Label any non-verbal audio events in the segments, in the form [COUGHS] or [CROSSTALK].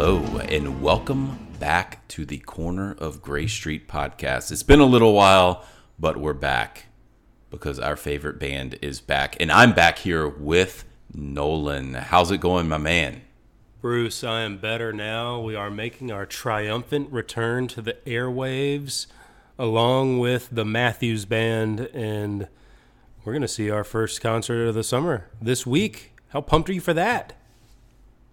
Hello, and welcome back to the Corner of Gray Street podcast. It's been a little while, but we're back because our favorite band is back. And I'm back here with Nolan. How's it going, my man? Bruce, I am better now. We are making our triumphant return to the airwaves along with the Matthews Band, and we're going to see our first concert of the summer this week. How pumped are you for that?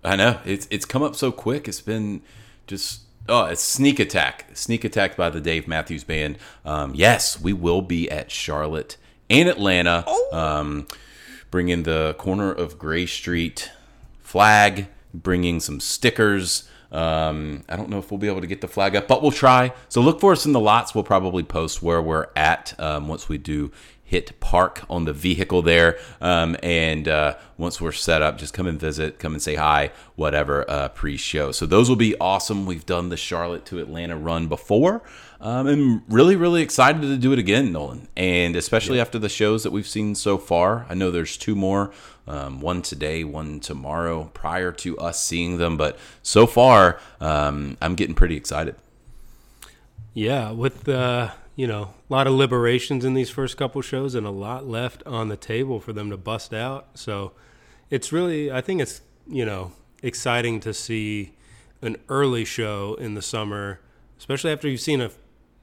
I know it's it's come up so quick. It's been just oh, it's sneak attack, sneak attack by the Dave Matthews Band. Um, yes, we will be at Charlotte and Atlanta, oh. um, bringing the corner of Gray Street flag, bringing some stickers. Um, I don't know if we'll be able to get the flag up, but we'll try. So look for us in the lots. We'll probably post where we're at um, once we do hit park on the vehicle there. Um, and uh, once we're set up, just come and visit, come and say hi, whatever uh, pre show. So those will be awesome. We've done the Charlotte to Atlanta run before. Um, I'm really, really excited to do it again, Nolan. And especially after the shows that we've seen so far. I know there's two more um, one today, one tomorrow, prior to us seeing them. But so far, um, I'm getting pretty excited. Yeah, with the. Uh you know, a lot of liberations in these first couple shows and a lot left on the table for them to bust out. So it's really, I think it's, you know, exciting to see an early show in the summer, especially after you've seen a,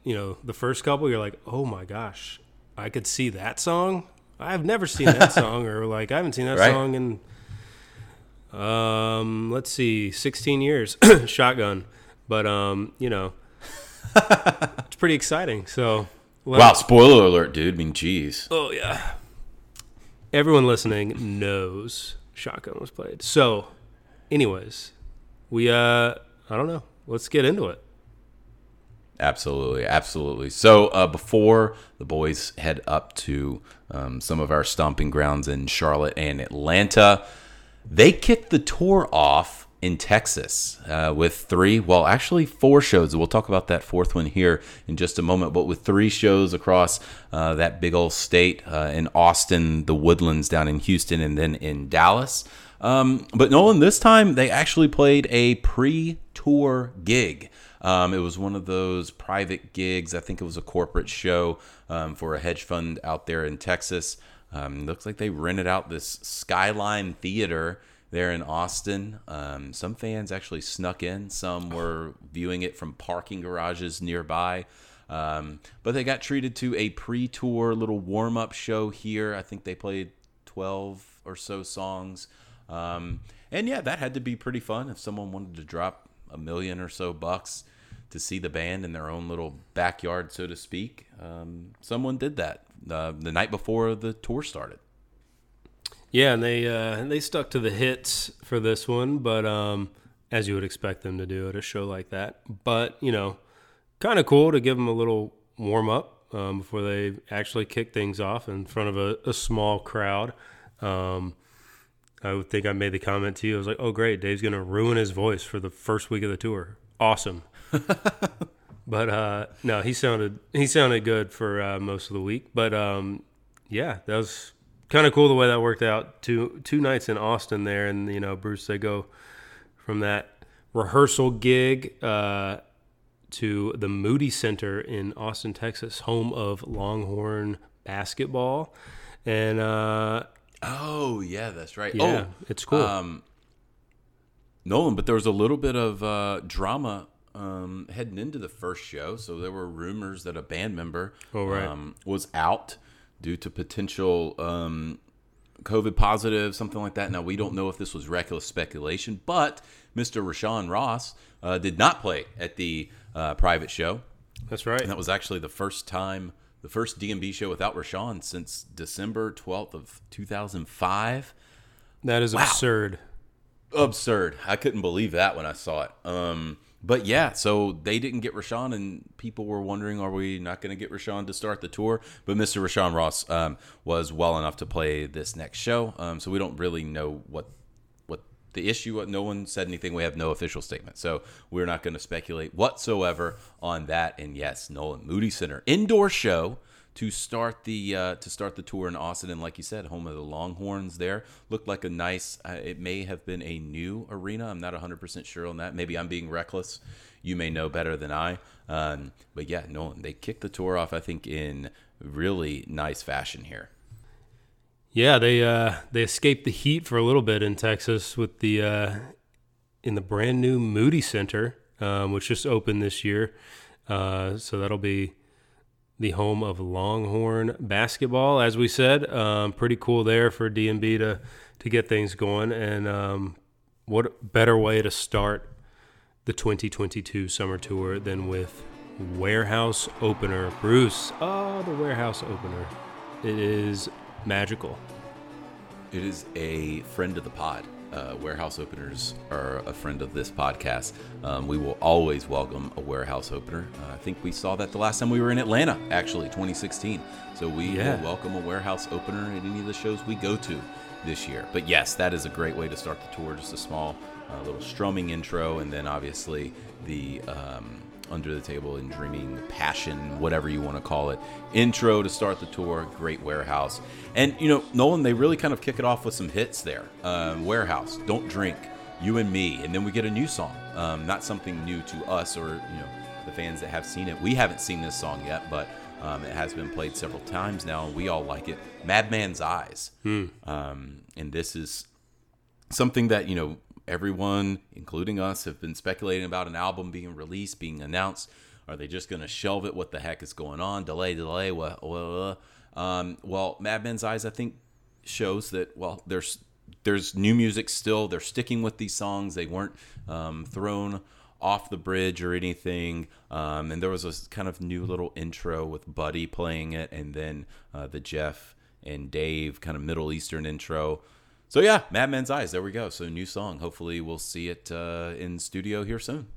you know, the first couple, you're like, oh my gosh, I could see that song. I've never seen that [LAUGHS] song, or like, I haven't seen that right? song in, um, let's see, 16 years, [COUGHS] shotgun. But, um, you know, [LAUGHS] it's pretty exciting. So, wow! Spoiler alert, dude. I mean, jeez. Oh yeah. Everyone listening knows Shotgun was played. So, anyways, we uh, I don't know. Let's get into it. Absolutely, absolutely. So uh, before the boys head up to um, some of our stomping grounds in Charlotte and Atlanta, they kicked the tour off in Texas uh, with three, well, actually four shows. We'll talk about that fourth one here in just a moment, but with three shows across uh, that big old state uh, in Austin, the Woodlands down in Houston, and then in Dallas. Um, but Nolan, this time they actually played a pre tour gig. Um, it was one of those private gigs. I think it was a corporate show um, for a hedge fund out there in Texas. Um, looks like they rented out this Skyline Theater there in Austin. Um, some fans actually snuck in, some were viewing it from parking garages nearby. Um, but they got treated to a pre tour little warm up show here. I think they played 12 or so songs. Um, and yeah, that had to be pretty fun if someone wanted to drop a million or so bucks to see the band in their own little backyard, so to speak. Um, someone did that uh, the night before the tour started. Yeah, and they uh, they stuck to the hits for this one, but um, as you would expect them to do at a show like that. But you know, kind of cool to give them a little warm up um, before they actually kick things off in front of a, a small crowd. Um, I would think I made the comment to you. I was like, "Oh, great, Dave's gonna ruin his voice for the first week of the tour. Awesome." [LAUGHS] but uh, no, he sounded he sounded good for uh, most of the week. But um, yeah, that was kind of cool the way that worked out. Two two nights in Austin there, and you know, Bruce, they go from that rehearsal gig uh, to the Moody Center in Austin, Texas, home of Longhorn basketball, and uh, oh yeah, that's right. Yeah, oh, it's cool. Um, Nolan, but there was a little bit of uh, drama um, heading into the first show. So there were rumors that a band member oh, right. um, was out due to potential um, COVID positive, something like that. Now, we don't know if this was reckless speculation, but Mr. Rashawn Ross uh, did not play at the uh, private show. That's right. And that was actually the first time, the first DMB show without Rashawn since December 12th of 2005. That is wow. absurd. Absurd. I couldn't believe that when I saw it. Um, but yeah, so they didn't get Rashawn, and people were wondering, are we not going to get Rashawn to start the tour? But Mr. Rashawn Ross um, was well enough to play this next show, um, so we don't really know what what the issue. No one said anything. We have no official statement, so we're not going to speculate whatsoever on that. And yes, Nolan Moody Center indoor show to start the uh, to start the tour in Austin. And like you said, home of the Longhorns. There looked like a nice. Uh, it may have been a new arena. I'm not 100 percent sure on that. Maybe I'm being reckless. You may know better than I. Um, but yeah, no, they kicked the tour off. I think in really nice fashion here. Yeah, they uh, they escaped the heat for a little bit in Texas with the uh, in the brand new Moody Center, um, which just opened this year. Uh, so that'll be the home of Longhorn basketball, as we said. Um, pretty cool there for DMB to to get things going, and um, what better way to start the 2022 summer tour than with warehouse opener, Bruce. Oh, the warehouse opener. It is magical. It is a friend of the pod. Uh, warehouse openers are a friend of this podcast. Um, we will always welcome a warehouse opener. Uh, I think we saw that the last time we were in Atlanta, actually, 2016. So we Yeah. will welcome a warehouse opener at any of the shows we go to this year. But yes, that is a great way to start the tour. Just a small uh, little strumming intro, and then obviously the um, under the table and dreaming passion, whatever you want to call it, intro to start the tour. Great warehouse, and you know Nolan, they really kind of kick it off with some hits there. Um, warehouse, don't drink, you and me, and then we get a new song. Um, not something new to us or you know the fans that have seen it. We haven't seen this song yet, but um, it has been played several times now, and we all like it. Madman's Eyes, um, and this is something that you know everyone, including us, have been speculating about an album being released, being announced. Are they just going to shelve it? What the heck is going on? Delay, delay. Um, well, Madman's Eyes, I think, shows that well, there's there's new music still. They're sticking with these songs. They weren't um, thrown off the bridge or anything. Um, and there was a kind of new little intro with Buddy playing it, and then uh, the Jeff and Dave kind of Middle Eastern intro. So yeah, Madman's Eyes. There we go. So new song. Hopefully we'll see it uh, in studio here soon.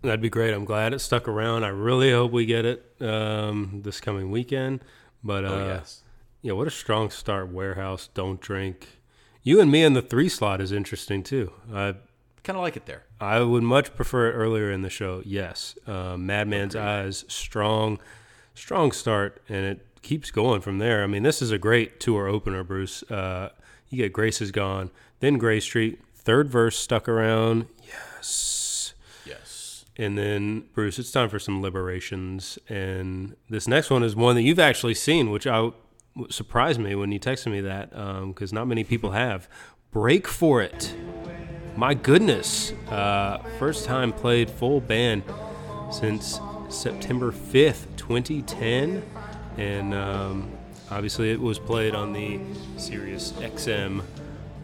That'd be great. I'm glad it stuck around. I really hope we get it um, this coming weekend. But uh, Oh yes. yeah, what a strong start. Warehouse, don't drink. You and me in the three slot is interesting too. I Kind of like it there. I would much prefer it earlier in the show. Yes, uh, Madman's Eyes, strong, strong start, and it keeps going from there. I mean, this is a great tour opener, Bruce. Uh, you get Grace is gone, then Gray Street, third verse stuck around. Yes. Yes. And then, Bruce, it's time for some liberations. And this next one is one that you've actually seen, which I surprised me when you texted me that, because not many people have. Break for it. My goodness. Uh, first time played full band since September 5th, 2010. And um, obviously, it was played on the Sirius XM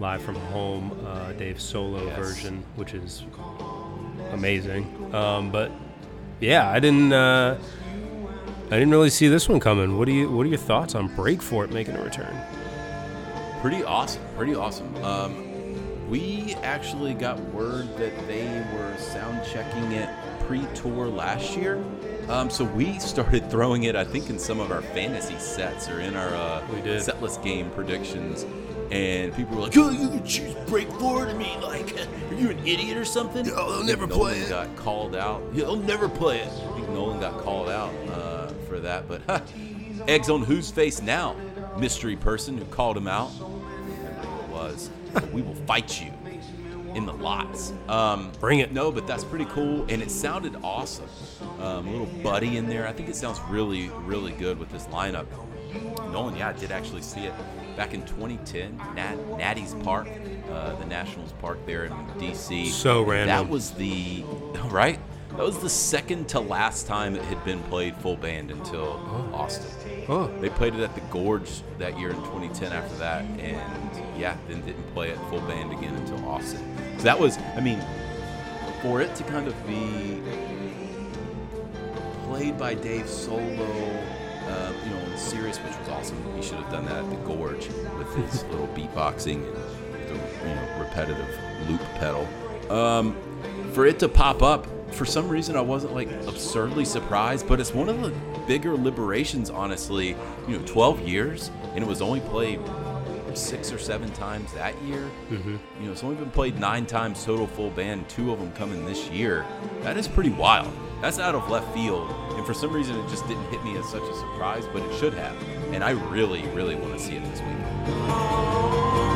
live from home uh, Dave solo Yes. version, which is amazing. Um, but yeah, I didn't. Uh, I didn't really see this one coming. What do you? What are your thoughts on Break for it making a return? Pretty awesome. Pretty awesome. Um, we actually got word that they were sound checking it pre-tour last year. Um, so we started throwing it, I think, in some of our fantasy sets or in our uh, We did. setlist game predictions. And people were like, "Oh, you can choose break for it." I mean, like, [LAUGHS] are you an idiot or something? No, they'll never Nolan play it. Got called out. He'll never play it. I think Nolan got called out uh, for that. But huh, [LAUGHS] eggs on whose face now? Mystery person who called him out remember who it was. We will fight you in the lots. Um, Bring it. No, but that's pretty cool, and it sounded awesome. Um, a little buddy in there. I think it sounds really, really good with this lineup. Nolan, yeah, I did actually see it back in 2010, Nat, Natty's Park, uh, the Nationals Park there in DC. So random. That was the [LAUGHS] right. That was the second to last time it had been played full band until Austin. Oh, They played it at the Gorge that year in 2010 after that, and yeah, then didn't play it full band again until Austin. So that was, I mean, for it to kind of be played by Dave solo, um, you know, in Sirius, which was awesome. He should have done that at the Gorge with his [LAUGHS] little beatboxing and the you know repetitive loop pedal. Um, for it to pop up, for some reason, I wasn't like absurdly surprised, but it's one of the bigger liberations, honestly. You know, 12 years, and it was only played six or seven times that year. Mm-hmm. You know, it's only been played nine times total full band, two of them coming this year. That is pretty wild. That's out of left field. And for some reason, it just didn't hit me as such a surprise, but it should have. And I really, really want to see it this week.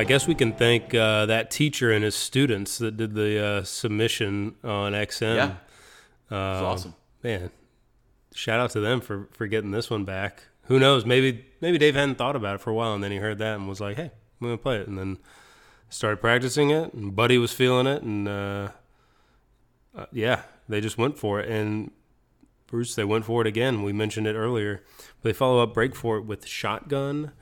I guess we can thank uh, that teacher and his students that did the uh, submission on XM. Yeah. It's awesome. Man, shout out to them for, for getting this one back. Who knows? Maybe maybe Dave hadn't thought about it for a while, and then he heard that and was like, "Hey, I'm gonna play it." And then started practicing it, and Buddy was feeling it, and uh, uh, yeah, they just went for it. And Bruce, they went for it again. We mentioned it earlier. They follow up "Break for It" with "Shotgun."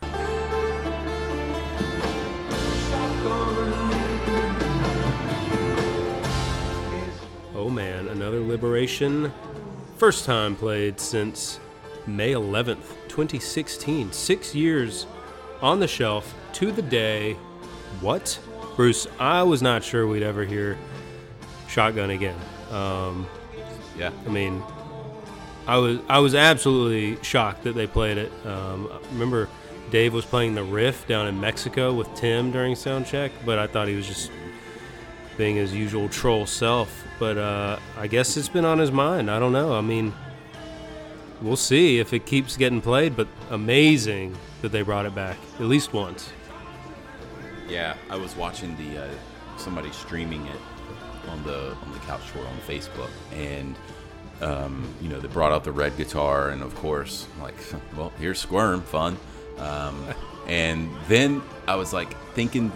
Liberation. First time played since May 11th, 2016. Six years on the shelf to the day. What? Bruce, I was not sure we'd ever hear Shotgun again. Um, Yeah. I mean, I was I was absolutely shocked that they played it. Um, I remember Dave was playing the riff down in Mexico with Tim during sound check, but I thought he was just being his usual troll self. But uh, I guess it's been on his mind. I don't know. I mean, we'll see if it keeps getting played. But amazing that they brought it back at least once. Yeah, I was watching the uh, somebody streaming it on the on the couch tour on Facebook, and um, you know they brought out the red guitar, and of course, like, [LAUGHS] well, here's Squirm, fun. Um, [LAUGHS] and then I was like thinking,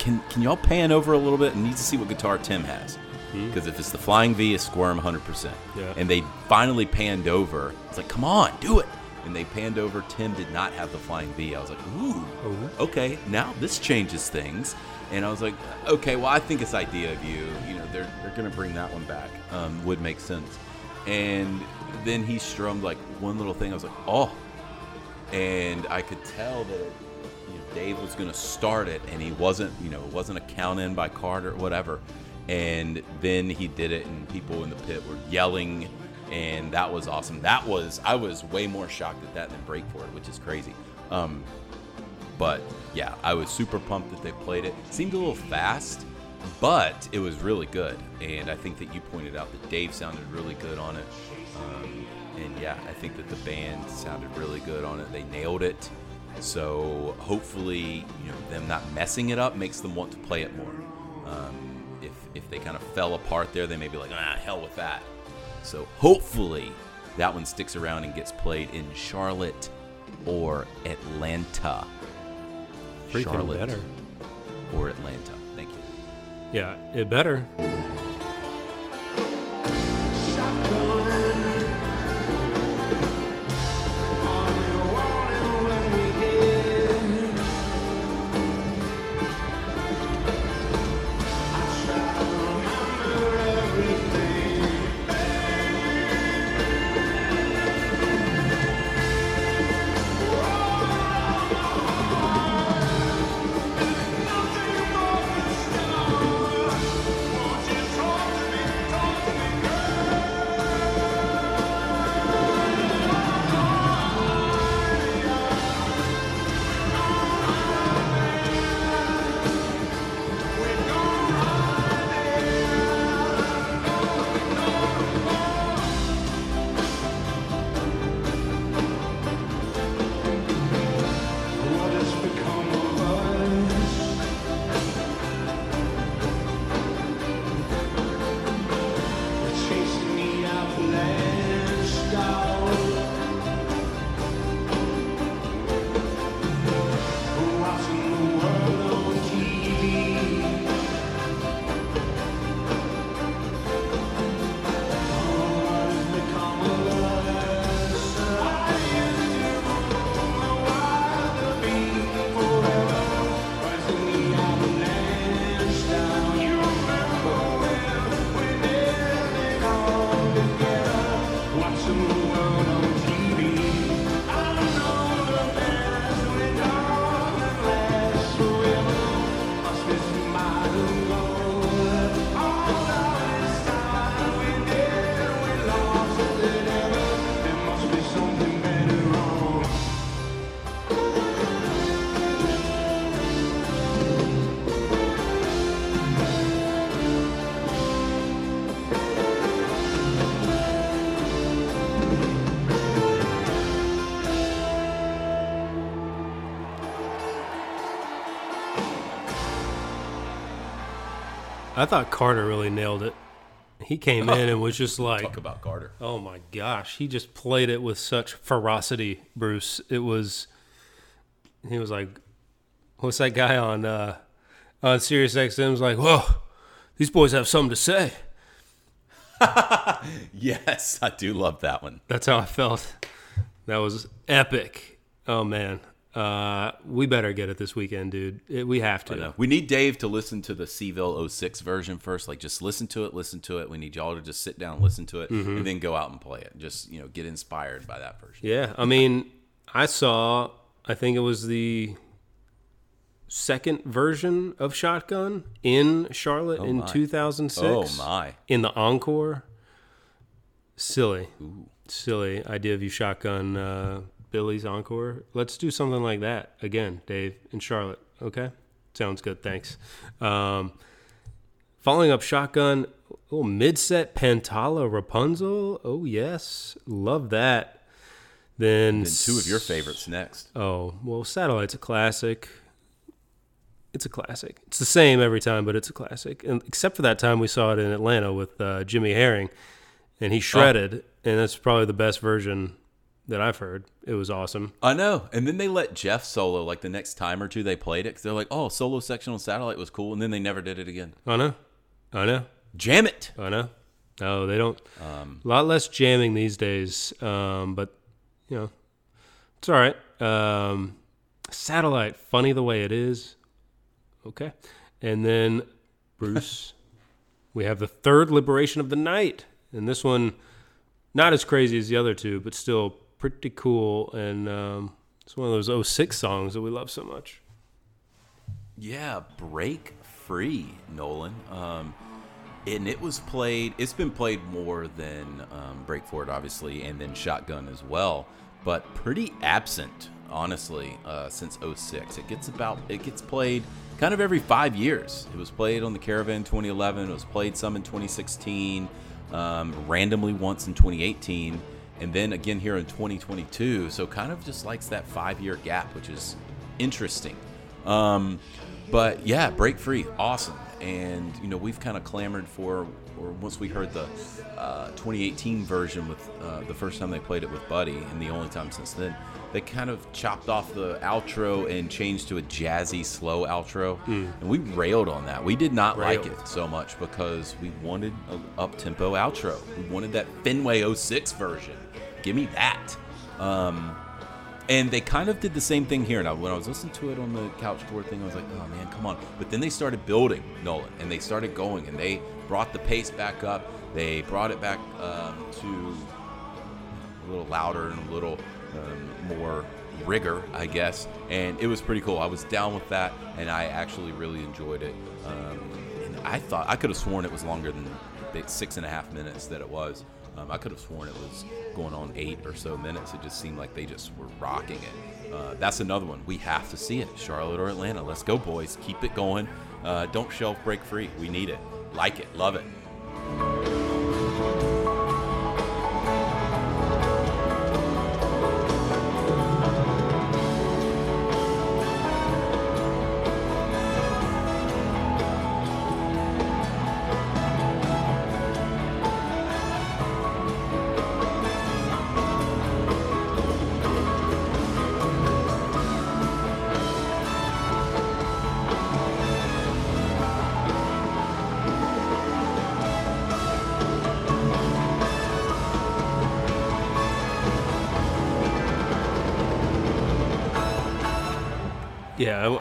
can can y'all pan over a little bit and need to see what guitar Tim has? Because if it's the Flying V, it's Squirm 100%. Yeah. And they finally panned over. It's like, come on, do it. And they panned over. Tim did not have the Flying V. I was like, ooh, okay, now this changes things. And I was like, okay, well, I think it's idea of you. You know, they're they're gonna bring that one back. Um, would make sense. And then he strummed like one little thing. I was like, oh, and I could tell that know, Dave was going to start it, and he wasn't. You know, it wasn't a count in by Carter, or whatever. And then he did it, and people in the pit were yelling, and that was awesome. That was I was way more shocked at that than Break for it, which is crazy. Um, but yeah, I was super pumped that they played it. Seemed a little fast, but it was really good. And I think that you pointed out that Dave sounded really good on it. Um, and yeah, I think that the band sounded really good on it. They nailed it. So hopefully, you know, them not messing it up makes them want to play it more. Um, if if they kind of fell apart there, they may be like, ah, hell with that. So hopefully, that one sticks around and gets played in Charlotte or Atlanta. Freaking Charlotte better. or Atlanta. Thank you. Yeah, it better. I thought Carter really nailed it. He came in and was just like, Talk about Carter. oh my gosh, he just played it with such ferocity, Bruce. It was, he was like, what's that guy on uh, on Sirius XM's like, whoa, these boys have something to say. [LAUGHS] Yes, I do love that one. That's how I felt. That was epic. Oh man, uh, we better get it this weekend, dude. It, we have to. We need Dave to listen to the Seville 06 version first. Like, just listen to it, listen to it. We need y'all to just sit down, listen to it, and then go out and play it. Just you know, get inspired by that version. Yeah, I mean, I saw. I think it was the second version of Shotgun in Charlotte in my. 2006. Oh my! In the encore. Silly, silly idea of you shotgun uh, Billy's encore. Let's do something like that again, Dave and Charlotte. Okay, sounds good. Thanks. Um, following up shotgun, little mid-set Pantala Rapunzel. Oh yes, love that. Then And two of your favorites next. Oh, well, Satellite's a classic. It's a classic. It's the same every time, but it's a classic. And except for that time we saw it in Atlanta with uh, Jimmy Herring, and he shredded, and that's probably the best version that I've heard. It was awesome. I know. And then they let Jeff solo like the next time or two they played it. 'cause they're like, oh, solo section on satellite was cool, and then they never did it again. I know. I know. Jam it. I know. No, they don't. a lot less jamming these days, um, but you know, it's all right. Um, satellite, funny the way it is. Okay, and then Bruce, [LAUGHS] we have the third liberation of the night, and this one, not as crazy as the other two, but still pretty cool. And um, it's one of those 06 songs that we love so much. Yeah, break free, Nolan. Um, and it was played. It's been played more than um, Break for It, obviously, and then Shotgun as well. But pretty absent, honestly, uh, since 06. It gets about. It gets played kind of every five years. It was played on the Caravan 2011. It was played some in 2016. Um, randomly once in 2018, and then again here in 2022. So kind of just likes that five-year gap, which is interesting. Um, but yeah, break free, awesome. And you know we've kind of clamored for, or once we heard the uh, 2018 version with uh, the first time they played it with Buddy, and the only time since then, they kind of chopped off the outro and changed to a jazzy, slow outro, and we railed on that. We did not like it so much because we wanted an up tempo outro. We wanted that Fenway 06 version. Give me that. Um, and they kind of did the same thing here. Now, when I was listening to it on the couch tour thing, I was like, oh man, come on. But then they started building Nolan and they started going and they brought the pace back up. They brought it back um, to a little louder and a little um, more rigor, I guess. And it was pretty cool. I was down with that and I actually really enjoyed it. Um, and I thought, I could have sworn it was longer than six and a half minutes that it was. Um, I could have sworn it was going on eight or so minutes. It just seemed like they just were rocking it. Uh, that's another one. We have to see it. Charlotte or Atlanta. Let's go, boys. Keep it going. Uh, don't shelf break free. We need it. Like it. Love it.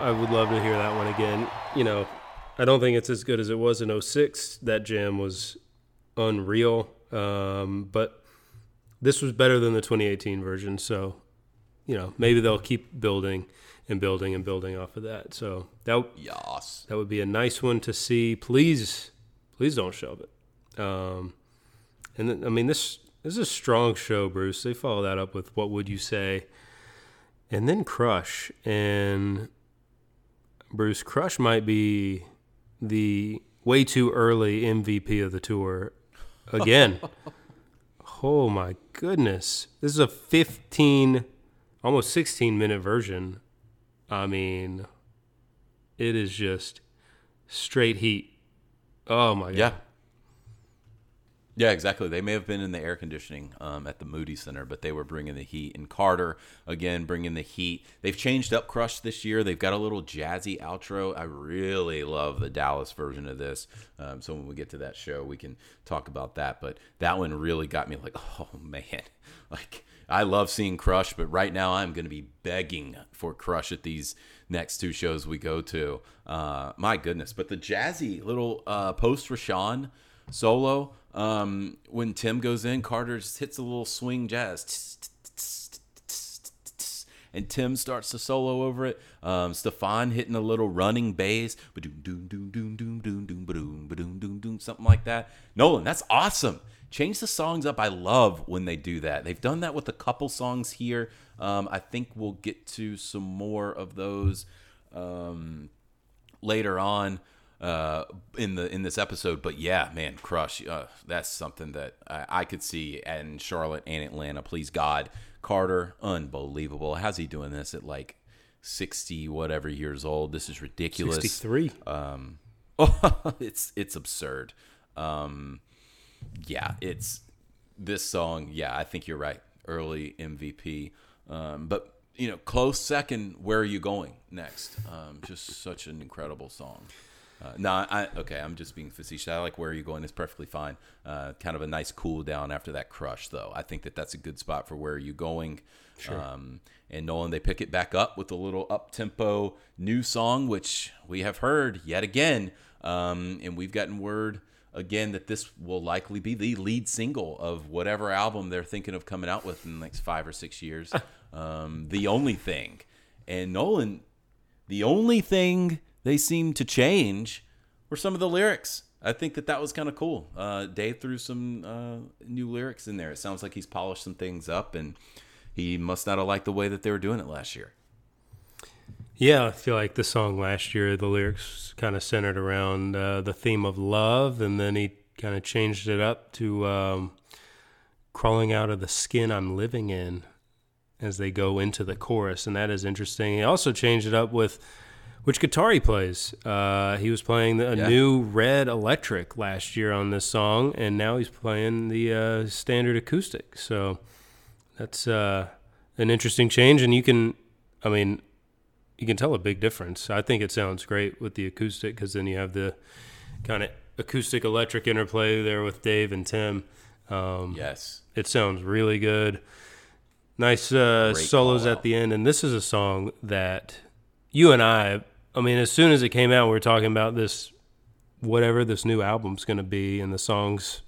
I, would love to hear that one again. You know, I don't think it's as good as it was in 06. That jam was unreal. Um, but this was better than the 2018 version. So, you know, maybe they'll keep building and building and building off of that. So that Yas. that would be a nice one to see. Please, please don't shove it. Um, and then, I mean, this, this is a strong show, Bruce. They follow that up with What Would You Say? And then Crush. And Bruce, Crush might be the way too early MVP of the tour again. [LAUGHS] oh my goodness. This is a 15, almost 16 minute version. I mean, it is just straight heat. Oh my god. Yeah. Yeah, exactly. They may have been in the air conditioning um, at the Moody Center, but they were bringing the heat. And Carter, again, bringing the heat. They've changed up Crush this year. They've got a little jazzy outro. I really love the Dallas version of this. Um, so when we get to that show, we can talk about that. But that one really got me like, [LAUGHS] oh, man. Like, I love seeing Crush, but right now I'm going to be begging for Crush at these next two shows we go to. Uh, my goodness. But the jazzy little uh, post Rashawn solo um, when Tim goes in, Carter just hits a little swing jazz. And Tim starts to solo over it. Um, Stefan hitting a little running bass, something like that. Nolan, that's awesome. Change the songs up. I love when they do that. They've done that with a couple songs here. Um, I think we'll get to some more of those um, later on uh, in the in this episode. But yeah, man, Crush, uh, that's something that I, I could see in Charlotte and Atlanta. Please God, Carter, unbelievable. How's he doing this at like sixty whatever years old? This is ridiculous. Sixty three. Um, [LAUGHS] it's it's absurd. Um, yeah, it's this song. Yeah, I think you're right. Early MVP, um, but you know, close second. Where are you going next? Um, just such an incredible song. Uh, no, I okay. I'm just being facetious. I like where you're you going. It's perfectly fine. Uh, kind of a nice cool down after that crush, though. I think that that's a good spot for where are you going. Sure. Um, and Nolan, they pick it back up with a little up tempo new song, which we have heard yet again. Um, and we've gotten word again that this will likely be the lead single of whatever album they're thinking of coming out with in the next five or six years. [LAUGHS] um, the only thing, and Nolan, the only thing they seemed to change were some of the lyrics. I think that that was kind of cool. Uh, Dave threw some uh, new lyrics in there. It sounds like he's polished some things up, and he must not have liked the way that they were doing it last year. Yeah, I feel like the song last year, the lyrics kind of centered around uh, the theme of love, and then he kind of changed it up to um, crawling out of the skin I'm living in as they go into the chorus, and that is interesting. He also changed it up with which guitar he plays. Uh, he was playing the, a yeah. new red electric last year on this song, and now he's playing the uh, standard acoustic. So that's uh, an interesting change, and you can, I mean, you can tell a big difference. I think it sounds great with the acoustic because then you have the kind of acoustic electric interplay there with Dave and Tim. Um, yes, it sounds really good. Nice uh, solos at the end, and this is a song that you and I, I mean, as soon as it came out, we were talking about this, whatever this new album's going to be, and the songs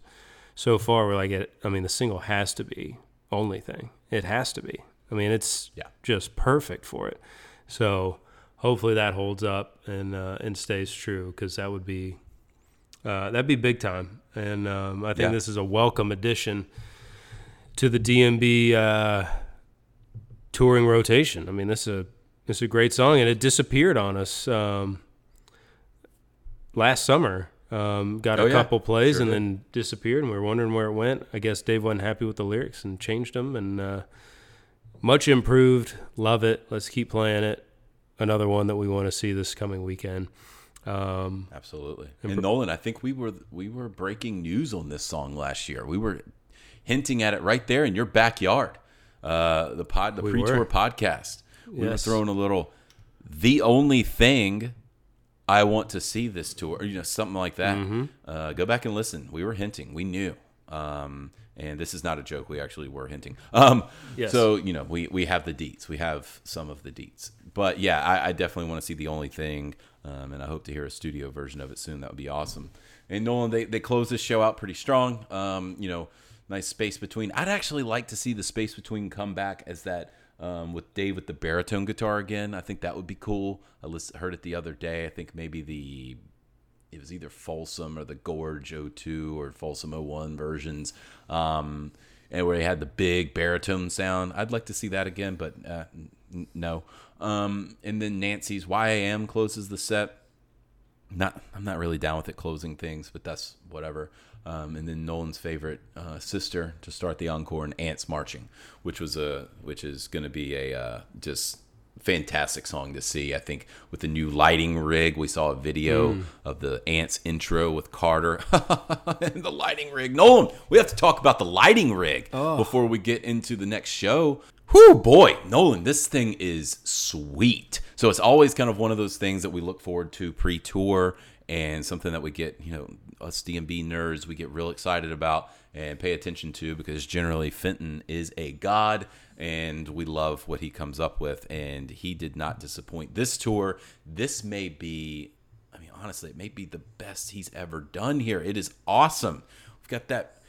so far we're like, it, I mean, the single has to be only thing. It has to be. I mean, it's yeah. just perfect for it. So hopefully that holds up and uh, and stays true because that would be uh, that'd be big time. And um, I think yeah. this is a welcome addition to the DMB uh, touring rotation. I mean, this is a it's a great song, and it disappeared on us um, last summer. Um, got oh, a couple plays sure and did. then disappeared, and we were wondering where it went. I guess Dave wasn't happy with the lyrics and changed them, and uh, much improved. Love it. Let's keep playing it. Another one that we want to see this coming weekend. Um, Absolutely. And, and Nolan, I think we were we were breaking news on this song last year. We were hinting at it right there in your backyard. Uh, the pod, the we pre-tour were. podcast we yes. were throwing a little the only thing I want to see this tour, or, you know, something like that. Mm-hmm. Uh, go back and listen. We were hinting. We knew. Um, and this is not a joke. We actually were hinting. Um, yes. So you know, we we have the deets. We have some of the deets. But yeah, I, I definitely want to see the only thing, um, and I hope to hear a studio version of it soon. That would be awesome. And Nolan, they they close this show out pretty strong. Um, you know, nice space between. I'd actually like to see the space between come back as that um, with Dave with the baritone guitar again. I think that would be cool. I listened, heard it the other day. I think maybe the it was either Folsom or the Gorge 02 or Folsom 01 versions, um, and where he had the big baritone sound. I'd like to see that again, but uh, n- no. Um, and then Nancy's YAM closes the set. Not, I'm not really down with it closing things, but that's whatever. Um, and then Nolan's favorite uh, sister to start the encore and Ants Marching, which was a which is going to be a uh, just fantastic song to see. I think with the new lighting rig, we saw a video Mm. of the Ants intro with Carter [LAUGHS] and the lighting rig. Nolan, we have to talk about the lighting rig Oh. before we get into the next show. Whew, boy, Nolan, this thing is sweet. So it's always kind of one of those things that we look forward to pre-tour and something that we get, you know, us DMB nerds, we get real excited about and pay attention to because generally Fenton is a god and we love what he comes up with and he did not disappoint this tour. This may be I mean honestly, it may be the best he's ever done here. It is awesome. We've got that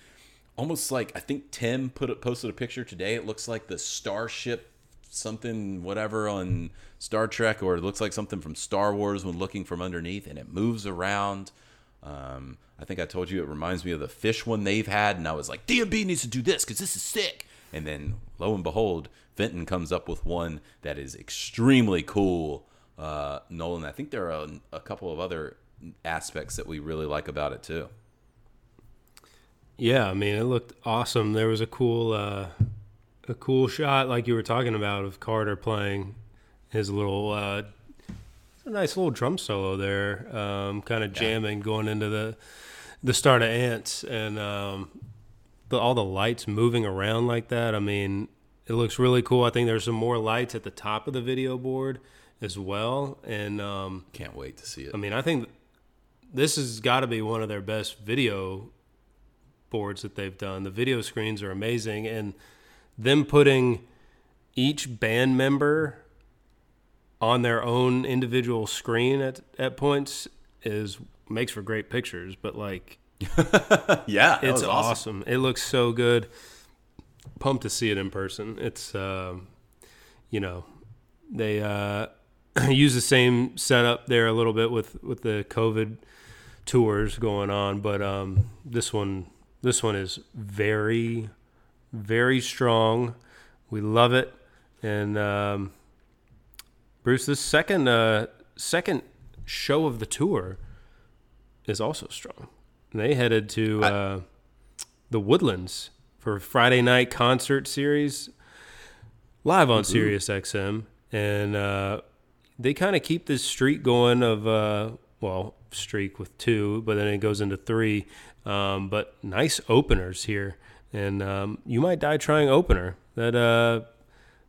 almost like I think Tim put it, posted a picture today. It looks like the starship something whatever on Star Trek, or it looks like something from Star Wars when looking from underneath, and it moves around. Um, I think I told you it reminds me of the fish one they've had, and I was like, DMB needs to do this because this is sick. And then lo and behold, Fenton comes up with one that is extremely cool. Uh, Nolan, I think there are a, a couple of other aspects that we really like about it too. Yeah, I mean, it looked awesome. There was a cool, uh, a cool shot like you were talking about of Carter playing his little, uh, a nice little drum solo there, um, kind of jamming going into the the start of Ants and um, the, all the lights moving around like that. I mean, it looks really cool. I think there's some more lights at the top of the video board as well, and um, Can't wait to see it. I mean, I think this has got to be one of their best video boards that they've done. The video screens are amazing, and them putting each band member on their own individual screen at, at points is makes for great pictures. But like, [LAUGHS] yeah, it's was awesome. It looks so good. Pumped to see it in person. It's um, you know they uh, [CLEARS THROAT] use the same setup there a little bit with with the COVID tours going on, but um, this one this one is very very strong. We love it, and um, Bruce, this second uh, second show of the tour is also strong. They headed to uh, the Woodlands for a Friday night concert series live on Sirius XM, and uh, they kind of keep this streak going of uh, well streak with two, but then it goes into three. Um, but nice openers here, and um, you might die trying opener. That uh,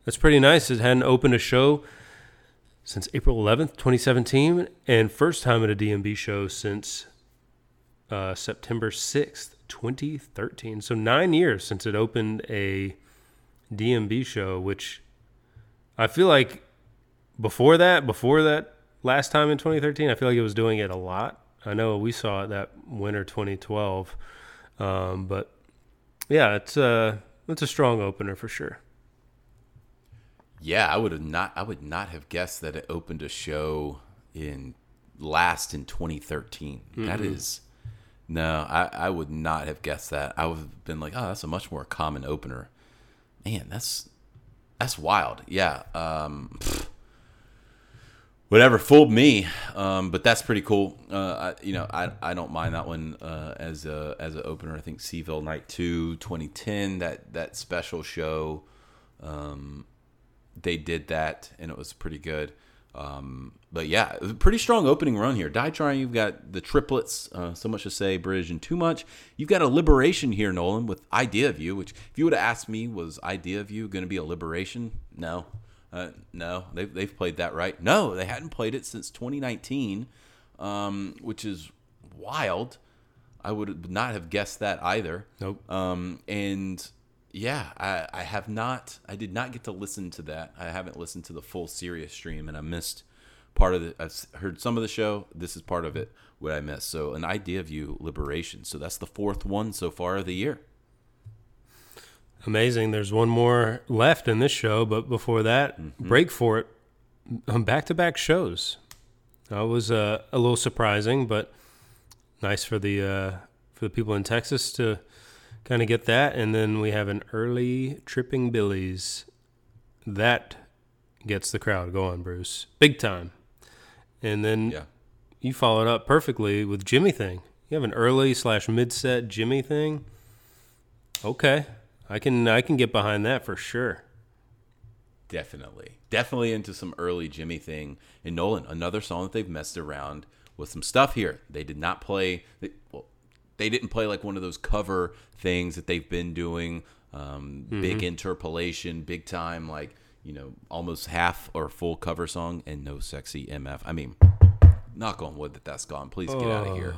that's pretty nice. It hadn't opened a show since April 11th, 2017, and first time at a DMB show since uh, September 6th, 2013. So nine years since it opened a DMB show, which I feel like before that, before that last time in 2013, I feel like it was doing it a lot. I know we saw it that winter 2012, um, but yeah, it's a it's a strong opener for sure. Yeah, I would have not. I would not have guessed that it opened a show in last in 2013. That is no, I, I would not have guessed that. I would have been like, oh, that's a much more common opener. Man, that's that's wild. Yeah. Um, whatever fooled me, um, but that's pretty cool. Uh, I, you know, I, I don't mind that one uh, as a as an opener. I think Seaville Night Two, 2010, that that special show. Um, they did that and it was pretty good. Um, but yeah, it was a pretty strong opening run here. Die Trying, you've got the triplets, uh, so much to say, British and too much. You've got a liberation here, Nolan, with Idea of You, which if you would have asked me, was Idea of You going to be a liberation? No. Uh, no, they've, they've played that right. No, they hadn't played it since 2019, um, which is wild. I would not have guessed that either. Nope. Um, and yeah, I, I have not. I did not get to listen to that. I haven't listened to the full Sirius stream, and I missed part of it. I've heard some of the show. This is part of it. What I missed. So, an idea of you liberation. So that's the fourth one so far of the year. Amazing. There's one more left in this show, but before that, break for it. Back to back shows. That was uh, a little surprising, but nice for the uh, for the people in Texas to kind of get that. And then we have an early Tripping Billies. That gets the crowd going, Bruce, big time. And then Yeah. you followed up perfectly with Jimmy thing. You have an early slash mid set Jimmy thing. Okay, I can I can get behind that for sure. Definitely. Definitely into some early Jimmy thing. And Nolan, another song that they've messed around with some stuff here. They did not play, they, well, they didn't play like one of those cover things that they've been doing. Um, Big interpolation, big time, like, you know, almost half or full cover song and no sexy MF. I mean, knock on wood that that's gone. Please get out of here.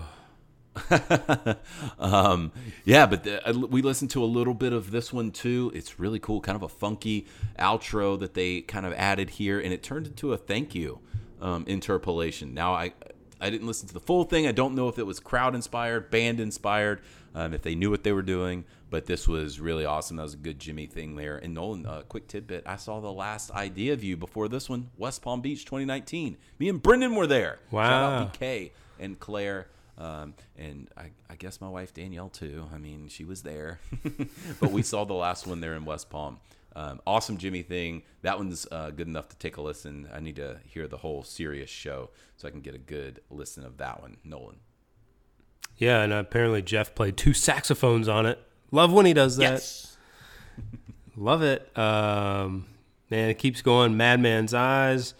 [LAUGHS] um, yeah, but the, uh, we listened to a little bit of this one too. It's really cool, kind of a funky outro that they kind of added here, and it turned into a thank you um, interpolation. Now I I didn't listen to the full thing. I don't know if it was crowd inspired, band inspired, um, if they knew what they were doing. But this was really awesome. That was a good Jimmy thing there. And Nolan, a uh, quick tidbit: I saw the last Idea of You before this one, West Palm Beach, 2019. Me and Brendan were there. Wow. Shout out BK and Claire. Um, and I, I guess my wife Danielle too. I mean, she was there, [LAUGHS] but we saw the last one there in West Palm. Um, awesome Jimmy thing. That one's uh, good enough to take a listen. I need to hear the whole Sirius show so I can get a good listen of that one. Nolan. Yeah, and apparently Jeff played two saxophones on it. Love when he does that. [LAUGHS] Love it. Um, man, it keeps going. Madman's Eyes,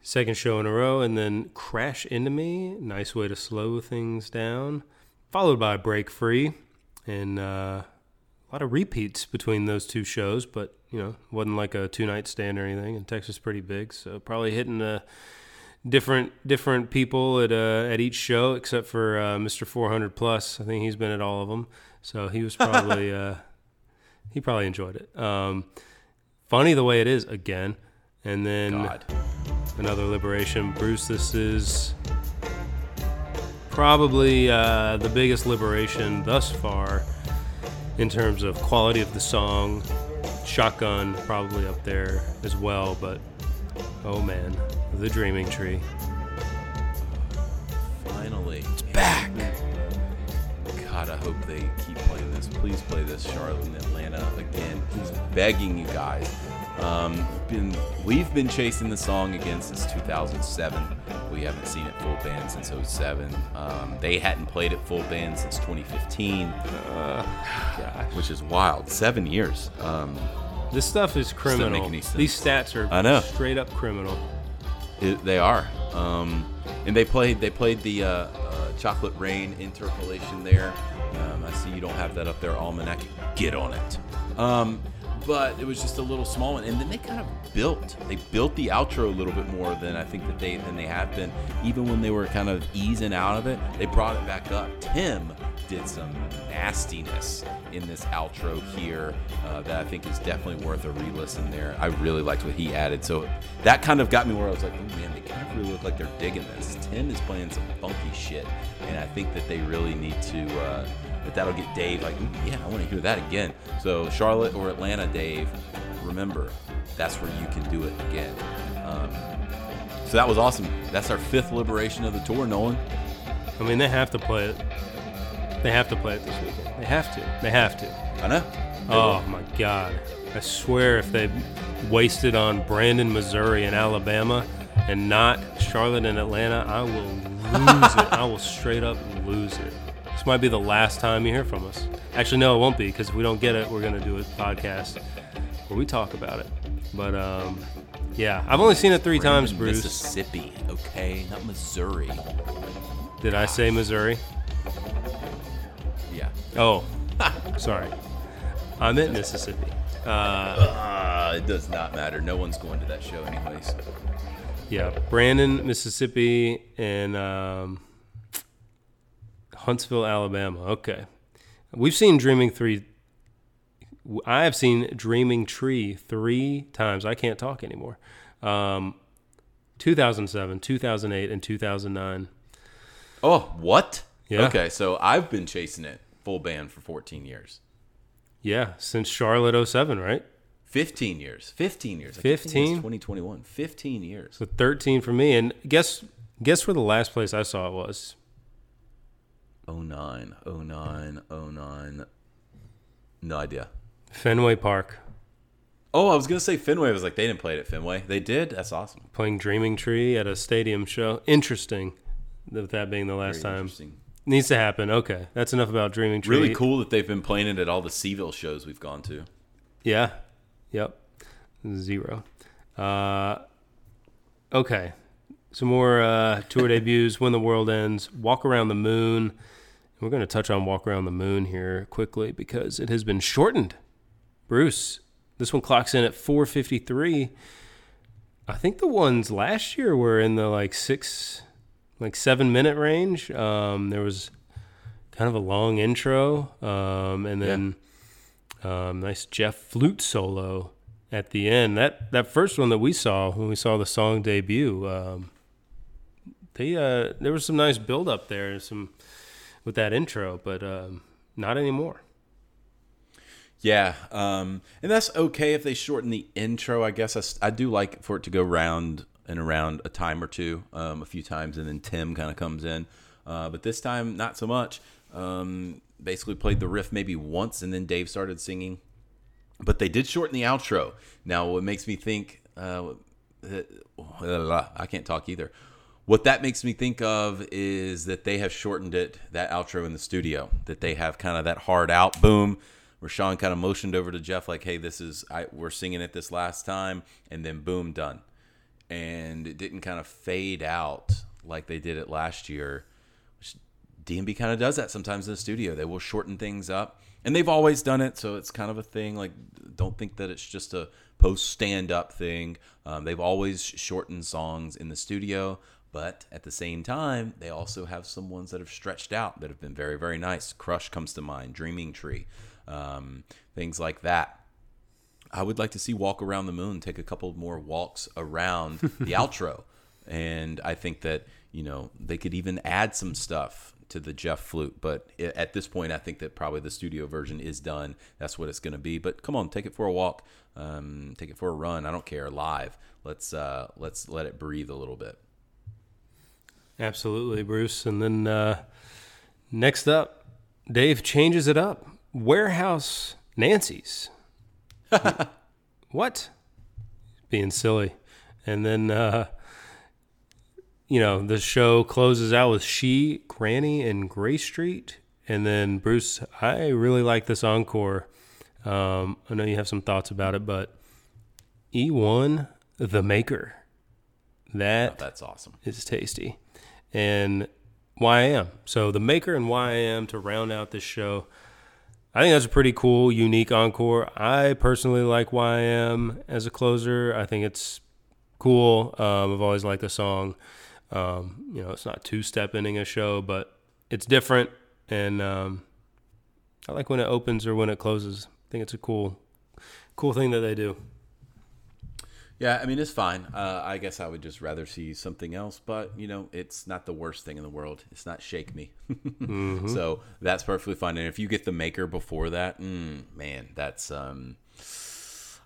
second show in a row, and then Crash Into Me. Nice way to slow things down. Followed by Break Free, and uh, a lot of repeats between those two shows, but you know, wasn't like a two night stand or anything. And Texas is pretty big, so probably hitting uh, different different people at uh, at each show, except for uh, Mr. 400 Plus. I think he's been at all of them, so he was probably [LAUGHS] uh, he probably enjoyed it. Um, funny the way it is again, and then God. another liberation. Bruce, this is probably uh, the biggest liberation thus far in terms of quality of the song. Shotgun probably up there as well, but oh man, the Dreaming Tree. Finally. It's back. God, I hope they keep playing this. Please play this, Charlotte and Atlanta again. He's begging you guys. Um, been we've been chasing the song again since 2007. We haven't seen it full band since 07. Um, they hadn't played it full band since 2015, Uh, which is wild. Seven years. Um, This stuff is criminal. make any sense. These stats are I know. straight up criminal. It, they are, um, and they played. They played the uh, uh, Chocolate Rain interpolation there. Um, I see you don't have that up there, Almanac. Get on it. But it was just a little small one, and then they kind of built. They built the outro a little bit more than I think that they than they have been. Even when they were kind of easing out of it, they brought it back up. Tim did some nastiness in this outro here uh, that I think is definitely worth a re-listen there. I really liked what he added, so that kind of got me where I was like, oh man, they kind of really look like they're digging this. Tim is playing some funky shit, and I think that they really need to. Uh, that that'll get Dave like, yeah, I want to hear that again. So Charlotte or Atlanta, Dave, remember that's where you can do it again. Um, so that was awesome. That's our fifth liberation of the tour, Nolan. I mean, they have to play it. They have to play it this weekend. They have to. They have to. I know. Oh my God! I swear, if they wasted on Brandon, Missouri, and Alabama, and not Charlotte and Atlanta, I will lose it. I will straight up lose it. This might be the last time you hear from us. Actually, no, it won't be because if we don't get it, we're gonna do a podcast where we talk about it. But um, yeah, I've only seen it three times, Bruce. Mississippi, okay, not Missouri. Did I say Missouri? Oh, [LAUGHS] sorry. I meant Mississippi. Uh, Uh, it does not matter. No one's going to that show anyways. Yeah, Brandon, Mississippi, and um, Huntsville, Alabama. Okay, we've seen Dreaming Three. I have seen Dreaming Tree three times. I can't talk anymore. Um, 2007, 2008, and 2009. Oh, what? Yeah. Okay, so I've been chasing it full band for 14 years. Yeah, since Charlotte 07, right? 15 years. 15 years. I keep thinking it's 15? 2021. 15 years. So 13 for me. And guess guess where the last place I saw it was? 09, 09, 09. No idea. Fenway Park, Oh, I was going to say Fenway. I was like, they didn't play it at Fenway. They did? That's awesome. playing Dreaming Tree at a stadium show. Interesting. That being the last Very time. Needs to happen. Okay. That's enough about Dreaming Tree. Really cool that they've been playing it at all the C-ville shows we've gone to. Yeah. Yep. Zero. Uh, okay, some more uh, tour [LAUGHS] debuts. When the World Ends, Walk Around the Moon. We're going to touch on Walk Around the Moon here quickly because it has been shortened. Bruce, this one clocks in at 453. I think the ones last year were in the like six, like seven minute range. Um, there was kind of a long intro, um, and then um, nice Jeff flute solo at the end. That that first one that we saw when we saw the song debut, um, they uh, there was some nice build up there, some with that intro, but um, not anymore. Yeah, um, and that's okay if they shorten the intro. I guess I do like for it to go round and around a time or two, um, a few times, and then Tim kind of comes in. Uh, but this time, not so much. Um, basically, played the riff maybe once, and then Dave started singing. But they did shorten the outro. Now, what makes me think, uh, uh, I can't talk either. What that makes me think of is that they have shortened it, that outro in the studio, that they have kind of that hard out, boom, where Sean kind of motioned over to Jeff, like, hey, this is, I, we're singing it this last time, and then boom, done. And it didn't kind of fade out like they did it last year, which DMB kind of does that sometimes in the studio. They will shorten things up, and they've always done it, so it's kind of a thing. Like, don't think that it's just a post stand up thing. Um, they've always shortened songs in the studio, but at the same time, they also have some ones that have stretched out that have been very, very nice. Crush comes to mind, Dreaming Tree, um, things like that. I would like to see Walk Around the Moon take a couple more walks around [LAUGHS] the outro. And I think that, you know, they could even add some stuff to the Jeff flute. But at this point, I think that probably the studio version is done. That's what it's going to be. But come on, take it for a walk. Um, take it for a run. I don't care. Live. Let's uh, let's let it breathe a little bit. Absolutely, Bruce. And then uh, next up, Dave changes it up. Warehouse Nancy's. [LAUGHS] what? Being silly. And then, uh, you know, the show closes out with She, Granny, and Gray Street. And then, Bruce, I really like this encore. Um, I know you have some thoughts about it, but E1, The Maker. That That's awesome. is tasty. And YM. So the Maker and YM to round out this show. I think that's a pretty cool, unique encore. I personally like YM as a closer. I think it's cool. Um, I've always liked the song. Um, you know, it's not two step ending a show, but it's different. And um, I like when it opens or when it closes. I think it's a cool, cool thing that they do. Yeah, I mean it's fine. Uh, I guess I would just rather see something else, but you know, it's not the worst thing in the world. It's not shake me, [LAUGHS] so that's perfectly fine. And if you get the maker before that, mm, man, that's um,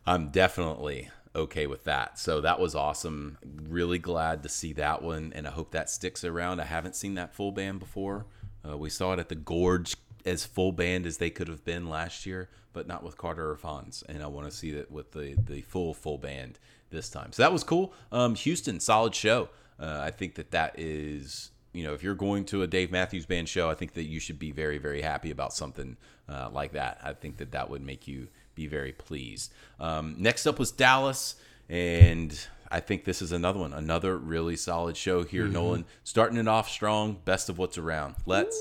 I'm definitely okay with that. So that was awesome. Really glad to see that one, and I hope that sticks around. I haven't seen that full band before. Uh, we saw it at the Gorge as full band as they could have been last year, but not with Carter or Fonz. And I want to see it with the the full full band this time. So that was cool. Um, Houston, solid show. Uh, I think that that is you know if you're going to a Dave Matthews Band show, I think that you should be very very happy about something uh, like that. I think that that would make you be very pleased. Um, next up was Dallas, and I think this is another one, another really solid show here. Nolan starting it off strong, best of what's around. Let's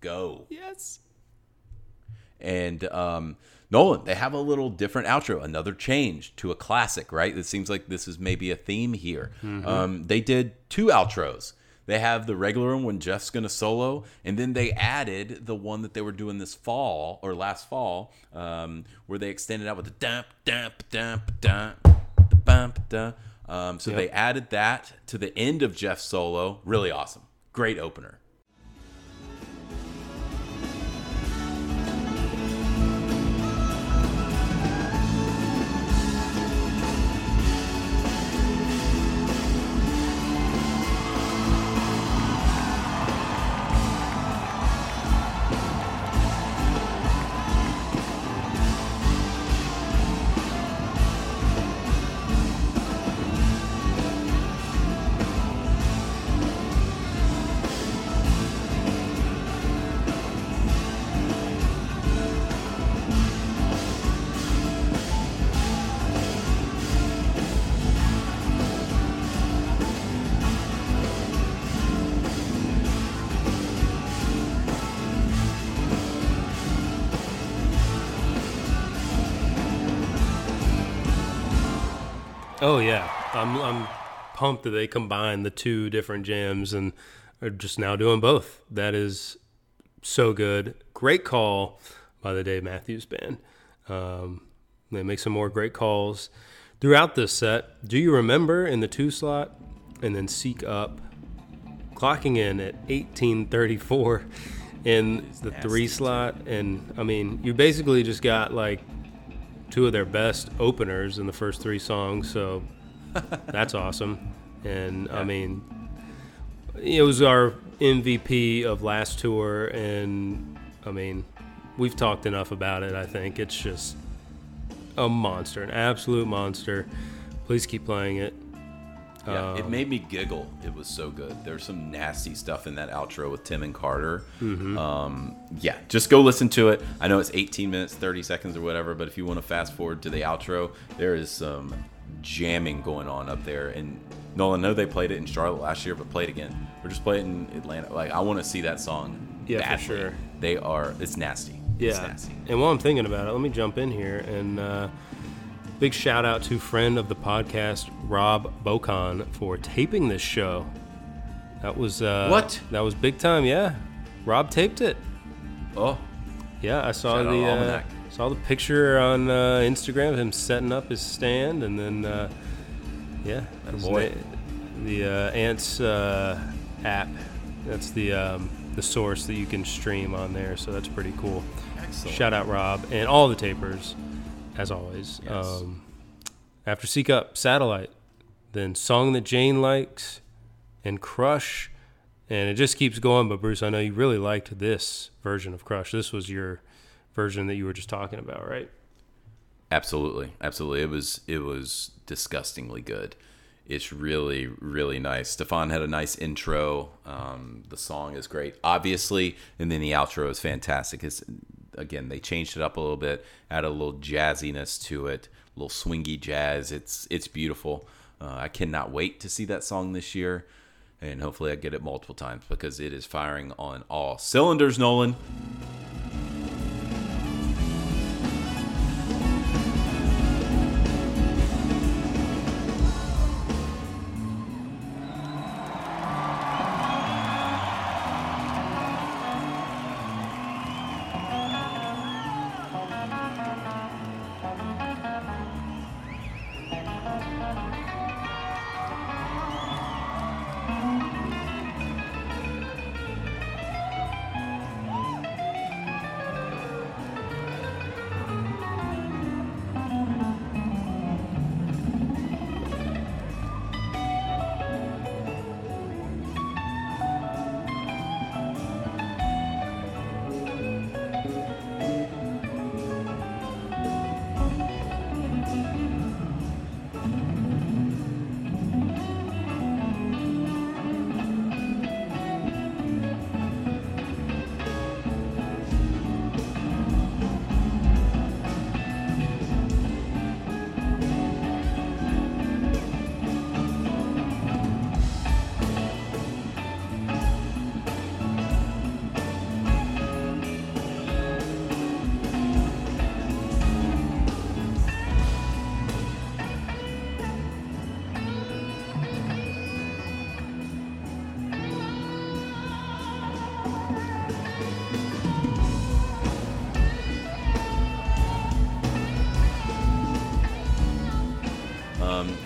go. Yes. And um, Nolan, they have a little different outro, another change to a classic, right? It seems like this is maybe a theme here. Um, they did two outros. They have the regular one when Jeff's going to solo, and then they added the one that they were doing this fall or last fall, um, where they extended out with the dump, dump, dump, dump, dump, dump. Um, so Yep. they added that to the end of Jeff's solo. Really awesome. Great opener. I'm I'm pumped that they combine the two different jams and are just now doing both. That is so good. Great call by the Dave Matthews Band. Um, they make some more great calls throughout this set. Do you remember in the two slot and then seek up, clocking in at 1834 in the three slot? And I mean, you basically just got like two of their best openers in the first three songs. So that's awesome. And I mean, it was our MVP of last tour, and I mean, we've talked enough about it. I think it's just a monster, an absolute monster. Please keep playing it. Yeah, it made me giggle. It was so good. There's some nasty stuff in that outro with Tim and Carter. Um, yeah, just go listen to it. I know it's 18 minutes, 30 seconds, or whatever, but if you want to fast forward to the outro, there is some jamming going on up there. And Nolan, I know they played it in Charlotte last year, but played it again. Or just playing in Atlanta. Like, I want to see that song. Yeah, for sure. They are, it's nasty. It's Yeah. nasty. And while I'm thinking about it, let me jump in here and uh, big shout out to friend of the podcast, Rob Bocon, for taping this show. That was uh, What? That was big time. Yeah, Rob taped it. Oh, Yeah, I saw Shout out the uh. Saw the picture on uh, Instagram of him setting up his stand, and then uh, yeah, his boy. na- the uh, Ants uh, app. That's the um, the source that you can stream on there, so that's pretty cool. excellent. Shout out Rob and all the tapers, as always. Yes. Um, after Seek Up, Satellite, then Song That Jane Likes, and Crush. And it just keeps going. But Bruce, I know you really liked this version of Crush. This was your version that you were just talking about, right? Absolutely, absolutely. It was it was disgustingly good. It's really really nice. Stefan had a nice intro. Um, the song is great, obviously, and then the outro is fantastic. It's again they changed it up a little bit, added a little jazziness to it, a little swingy jazz. It's it's beautiful. Uh, I cannot wait to see that song this year, and hopefully I get it multiple times because it is firing on all cylinders. Nolan.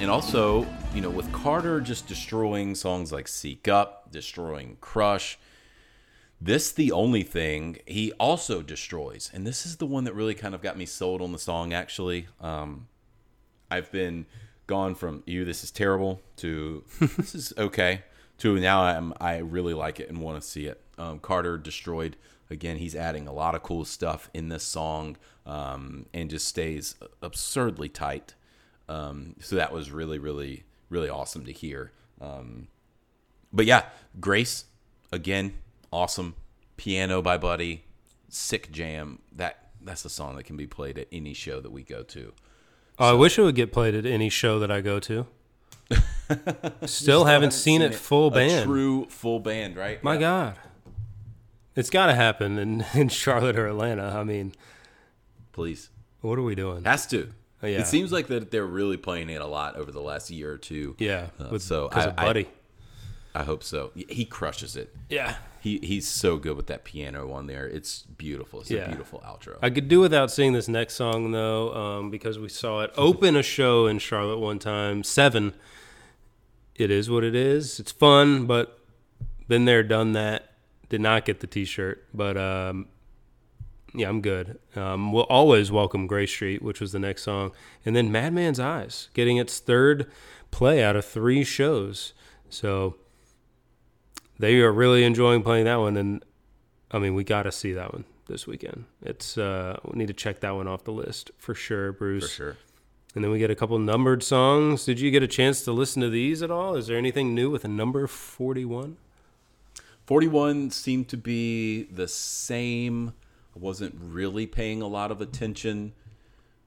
And also, you know, with Carter just destroying songs like Seek Up, destroying Crush, this the only thing he also destroys. And this is the one that really kind of got me sold on the song actually. Um, I've been gone from you this is terrible to [LAUGHS] this is okay to now I'm I really like it and want to see it. Um, Carter destroyed again. He's adding a lot of cool stuff in this song um, and just stays absurdly tight. Um, so that was really really really awesome to hear. Um, but yeah, Grace again, awesome piano by Buddy, sick jam. That that's a song that can be played at any show that we go to. Oh, I wish it would get played at any show that I go to. [LAUGHS] Still haven't seen it full band. true full band, right? My Yeah. God. It's got to happen in, [LAUGHS] in Charlotte or Atlanta. I mean, Please. what are we doing? Has to. Uh, yeah, It seems like that they're really playing it a lot over the last year or two. yeah, Uh, so I, Buddy. I, I hope so. He crushes it. yeah, He he's so good with that piano on there. It's beautiful. It's a beautiful outro. I could do without seeing this next song though, um, because we saw it open a show in Charlotte one time. Seven. It is what it is. It's fun, but been there, done that. Did not get the T-shirt, but um, yeah, I'm good. Um, we'll always welcome Gray Street, which was the next song, and then Madman's Eyes getting its third play out of three shows. So they are really enjoying playing that one, and I mean, we got to see that one this weekend. It's uh, we need to check that one off the list for sure, Bruce. for sure. And then we get a couple numbered songs. Did you get a chance to listen to these at all? Is there anything new with a number forty-one? 41 seemed to be the same. I wasn't really paying a lot of attention.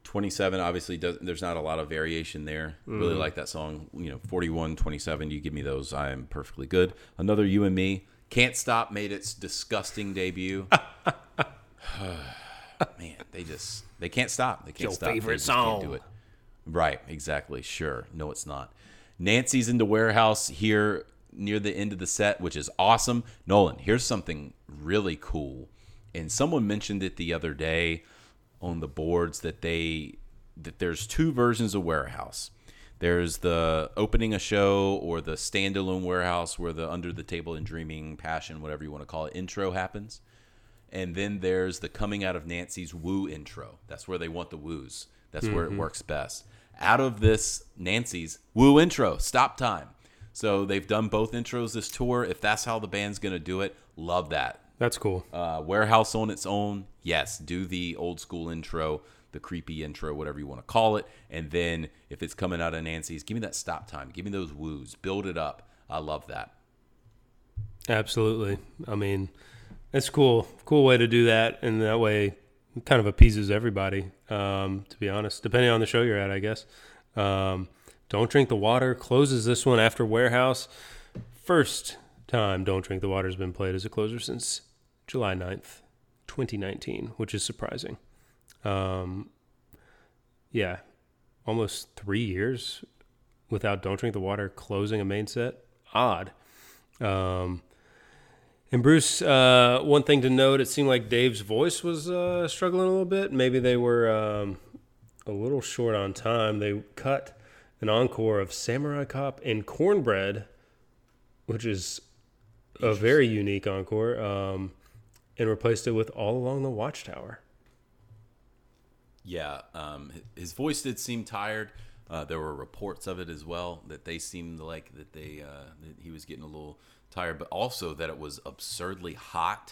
27 obviously does there's not a lot of variation there. Really mm-hmm. like that song, you know, 41, 27, you give me those, I am perfectly good. Another You and Me. Can't Stop made its disgusting debut. [LAUGHS] [SIGHS] Man, they just they can't stop. They can't Your stop. Favorite song. do it. Right, exactly. Sure. No, it's not. Nancy's in the warehouse here near the end of the set, which is awesome. Nolan, here's something really cool. And someone mentioned it the other day on the boards that they that there's two versions of warehouse. There's the opening a show or the standalone warehouse where the under the table and dreaming passion, whatever you want to call it, intro happens. And then there's the coming out of Nancy's woo intro. That's where they want the woos. That's where it mm-hmm. works best. Out of this Nancy's woo intro, stop time. So they've done both intros this tour. If that's how the band's going to do it, love that. That's cool. Uh, warehouse on its own, yes, do the old school intro, the creepy intro, whatever you want to call it. And then if it's coming out of Nancy's, give me that stop time. Give me those woos. Build it up. I love that. Absolutely. I mean, it's cool. Cool way to do that, and that way, it kind of appeases everybody. Um, to be honest, depending on the show you're at, I guess. Um, Don't drink the water closes this one after Warehouse. First time Don't Drink the Water has been played as a closer since July 9th, 2019, which is surprising. Um, yeah, almost three years without Don't Drink the Water closing a main set. Odd. Um, and Bruce, uh, one thing to note, it seemed like Dave's voice was uh, struggling a little bit. Maybe they were um, a little short on time. They cut an encore of Samurai Cop and Cornbread, which is a very unique encore, um, and replaced it with All Along the Watchtower. Yeah, um, his voice did seem tired. Uh, there were reports of it as well that they seemed like that they uh, that he was getting a little tired, but also that it was absurdly hot,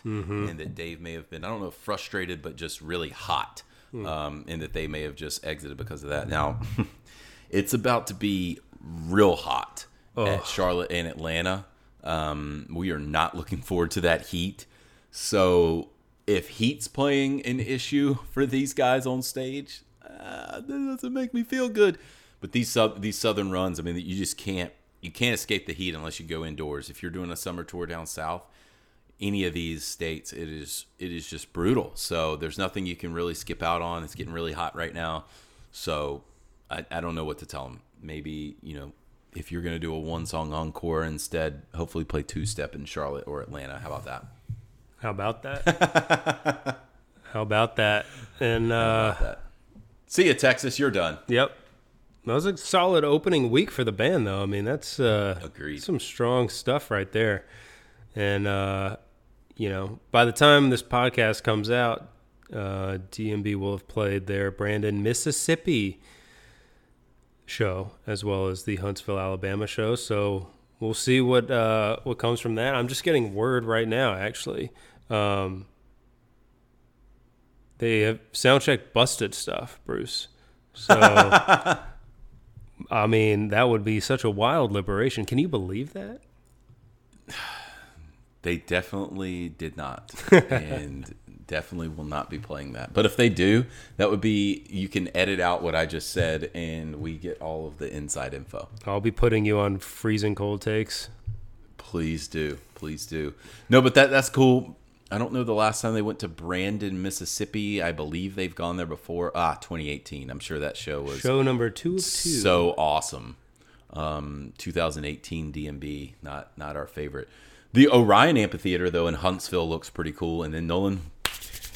and that Dave may have been I don't know frustrated, but just really hot, um, and that they may have just exited because of that. Now, [LAUGHS] it's about to be real hot at Charlotte and Atlanta. Um, we are not looking forward to that heat. So if heat's playing an issue for these guys on stage, uh, that doesn't make me feel good. But these sub these southern runs, I mean, you just can't you can't escape the heat unless you go indoors. If you're doing a summer tour down south, any of these states, it is it is just brutal. So there's nothing you can really skip out on. It's getting really hot right now, so I, I don't know what to tell them. Maybe you know if you're gonna do a one song encore instead, hopefully play two step in Charlotte or Atlanta. How about that? How about that? [LAUGHS] How about that? And uh, that. See you, Texas. You're done. Yep. That was a solid opening week for the band, though. I mean, that's uh, Agreed. some strong stuff right there. And, uh, you know, by the time this podcast comes out, uh, DMB will have played their Brandon, Mississippi show as well as the Huntsville, Alabama show. So we'll see what uh, what comes from that. I'm just getting word right now, actually. Um, they have soundcheck busted stuff, Bruce. So, [LAUGHS] I mean, that would be such a wild liberation. Can you believe that? [SIGHS] They definitely did not, [LAUGHS] and definitely will not be playing that. But if they do, that would be you can edit out what I just said, and we get all of the inside info. I'll be putting you on freezing cold takes. Please do, please do. No, but that that's cool. I don't know the last time they went to Brandon, Mississippi. I believe they've gone there before. Ah, 2018. I'm sure that show was Show number two of two. so awesome. Um, 2018 DMB, not not our favorite. The Orion Amphitheater though in Huntsville looks pretty cool. And then Nolan,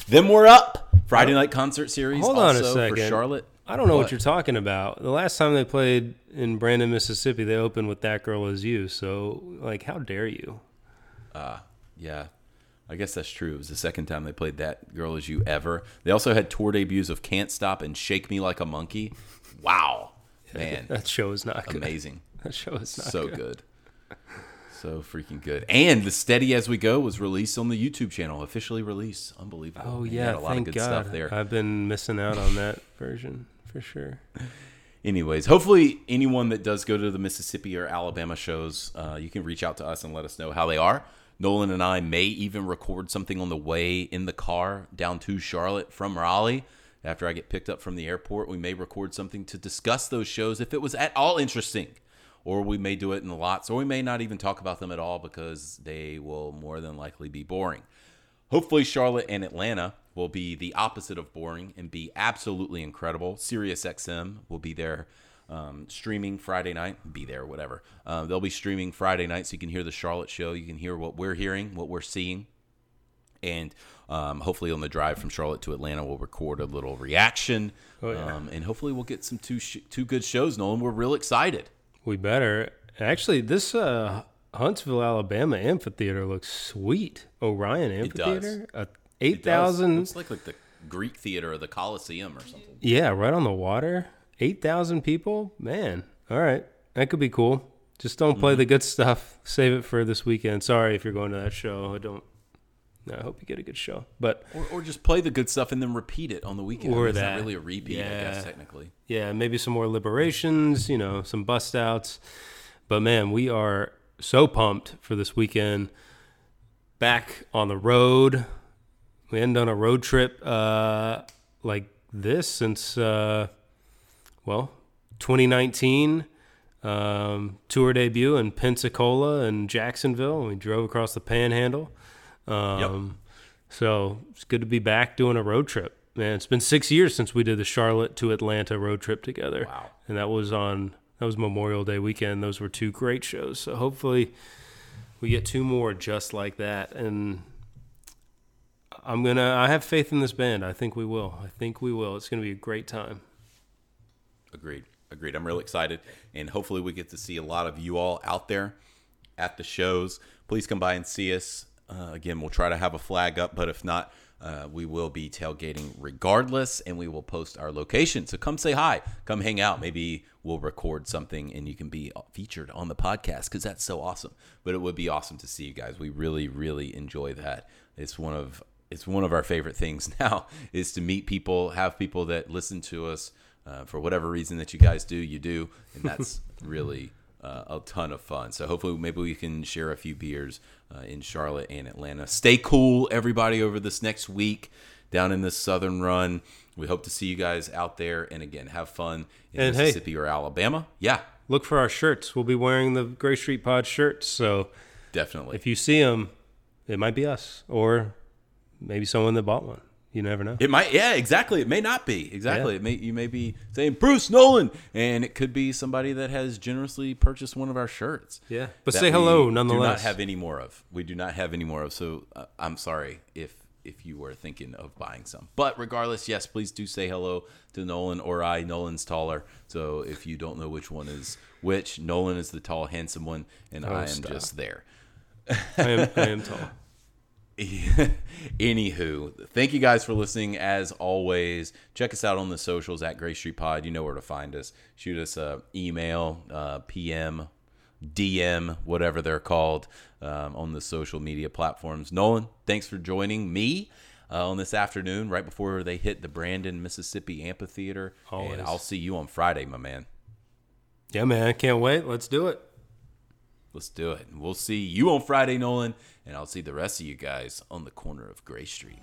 then we're up Friday night concert series. Hold on a second. for Charlotte. I don't know what? What? you're talking about. The last time they played in Brandon, Mississippi, they opened with "That Girl Is You." So, like, how dare you? Uh, yeah, I guess that's true. It was the second time they played that girl as you ever. They also had tour debuts of "Can't Stop" and "Shake Me Like a Monkey." Wow, [LAUGHS] man, That show is not good. amazing. That show is not so good. good. So freaking good. And the Steady As We Go was released on the YouTube channel, officially released. Unbelievable. Oh yeah, a lot of good God. stuff there. I've been missing out on that [LAUGHS] version for sure. [LAUGHS] Anyways, hopefully anyone that does go to the Mississippi or Alabama shows, uh, you can reach out to us and let us know how they are. Nolan and I may even record something on the way in the car down to Charlotte from Raleigh. After I get picked up from the airport, we may record something to discuss those shows if it was at all interesting. Or we may do it in lots, or we may not even talk about them at all because they will more than likely be boring. Hopefully, Charlotte and Atlanta will be the opposite of boring and be absolutely incredible. Sirius XM will be there um, streaming Friday night. Be there, whatever. Um, they'll be streaming Friday night, so you can hear the Charlotte show. You can hear what we're hearing, what we're seeing, and um, hopefully on the drive from Charlotte to Atlanta, we'll record a little reaction, Oh, yeah. um, and hopefully we'll get some two sh- two good shows. Nolan, we're real excited. We better. Actually, this uh, Huntsville, Alabama amphitheater looks sweet. Orion amphitheater, uh, It eight does. thousand. Like like the Greek theater or the Colosseum or something. Yeah, right on the water. Eight thousand people. Man, all right, that could be cool. Just don't Mm-hmm. play the good stuff. Save it for this weekend. Sorry if you're going to that show. I don't. I hope you get a good show. But Or, or just play the good stuff and then repeat it on the weekend. Or it's that. not really a repeat, I Yeah. guess, technically. yeah, maybe some more liberations. You know, some bust outs. But man, we are so pumped for this weekend. Back on the road. We hadn't done a road trip uh, like this since, uh, well, 2019. Um, tour debut in Pensacola and Jacksonville. And we drove across the Panhandle. Um, So it's good to be back doing a road trip. Man, it's been six years since we did the Charlotte to Atlanta road trip together. Wow. And that was on that was Memorial Day weekend. Those were two great shows. So hopefully we get two more just like that. And I'm gonna I have faith in this band. I think we will. I think we will. It's gonna be a great time. Agreed. Agreed. I'm real excited. And hopefully we get to see a lot of you all out there at the shows. Please come by and see us. Uh, again, we'll try to have a flag up, but if not, uh, we will be tailgating regardless, and we will post our location. So come say hi, come hang out. Maybe we'll record something and you can be featured on the podcast because that's so awesome. But it would be awesome to see you guys. We really, really enjoy that. It's one of it's one of our favorite things [LAUGHS] now is to meet people, have people that listen to us uh, for whatever reason that you guys do, you do, and that's [LAUGHS] really uh, a ton of fun. So hopefully, maybe we can share a few beers uh, in Charlotte and Atlanta. Stay cool, everybody, over this next week down in this southern run. We hope to see you guys out there, and again, have fun in And hey- Mississippi or Alabama. Yeah, Look for our shirts. We'll be wearing the Gray Street Pod shirts. So definitely. if you see them, it might be us or maybe someone that bought one. You never know. It might, yeah, exactly. It may not be exactly. Yeah. It may you may be saying Bruce Nolan, and it could be somebody that has generously purchased one of our shirts. Yeah, but say we hello Do not have any more of. We do not have any more of. So uh, I'm sorry if if you were thinking of buying some. But regardless, yes, please do say hello to Nolan or I. Nolan's taller, so if you don't know which one is which, Nolan is the tall, handsome one, and I am Oh, stop. just there. I am, I am [LAUGHS] tall. [LAUGHS] Anywho, thank you guys for listening. As always, check us out on the socials at Gray Street Pod. You know where to find us. Shoot us a email, uh, PM, DM, whatever they're called, um, on the social media platforms. Nolan, thanks for joining me uh, on this afternoon, right before they hit the Brandon, Mississippi Amphitheater. Always. And I'll see you on Friday, my man. Yeah, man. Can't wait. Let's do it. Let's do it. And we'll see you on Friday, Nolan, and I'll see the rest of you guys on the corner of Gray Street.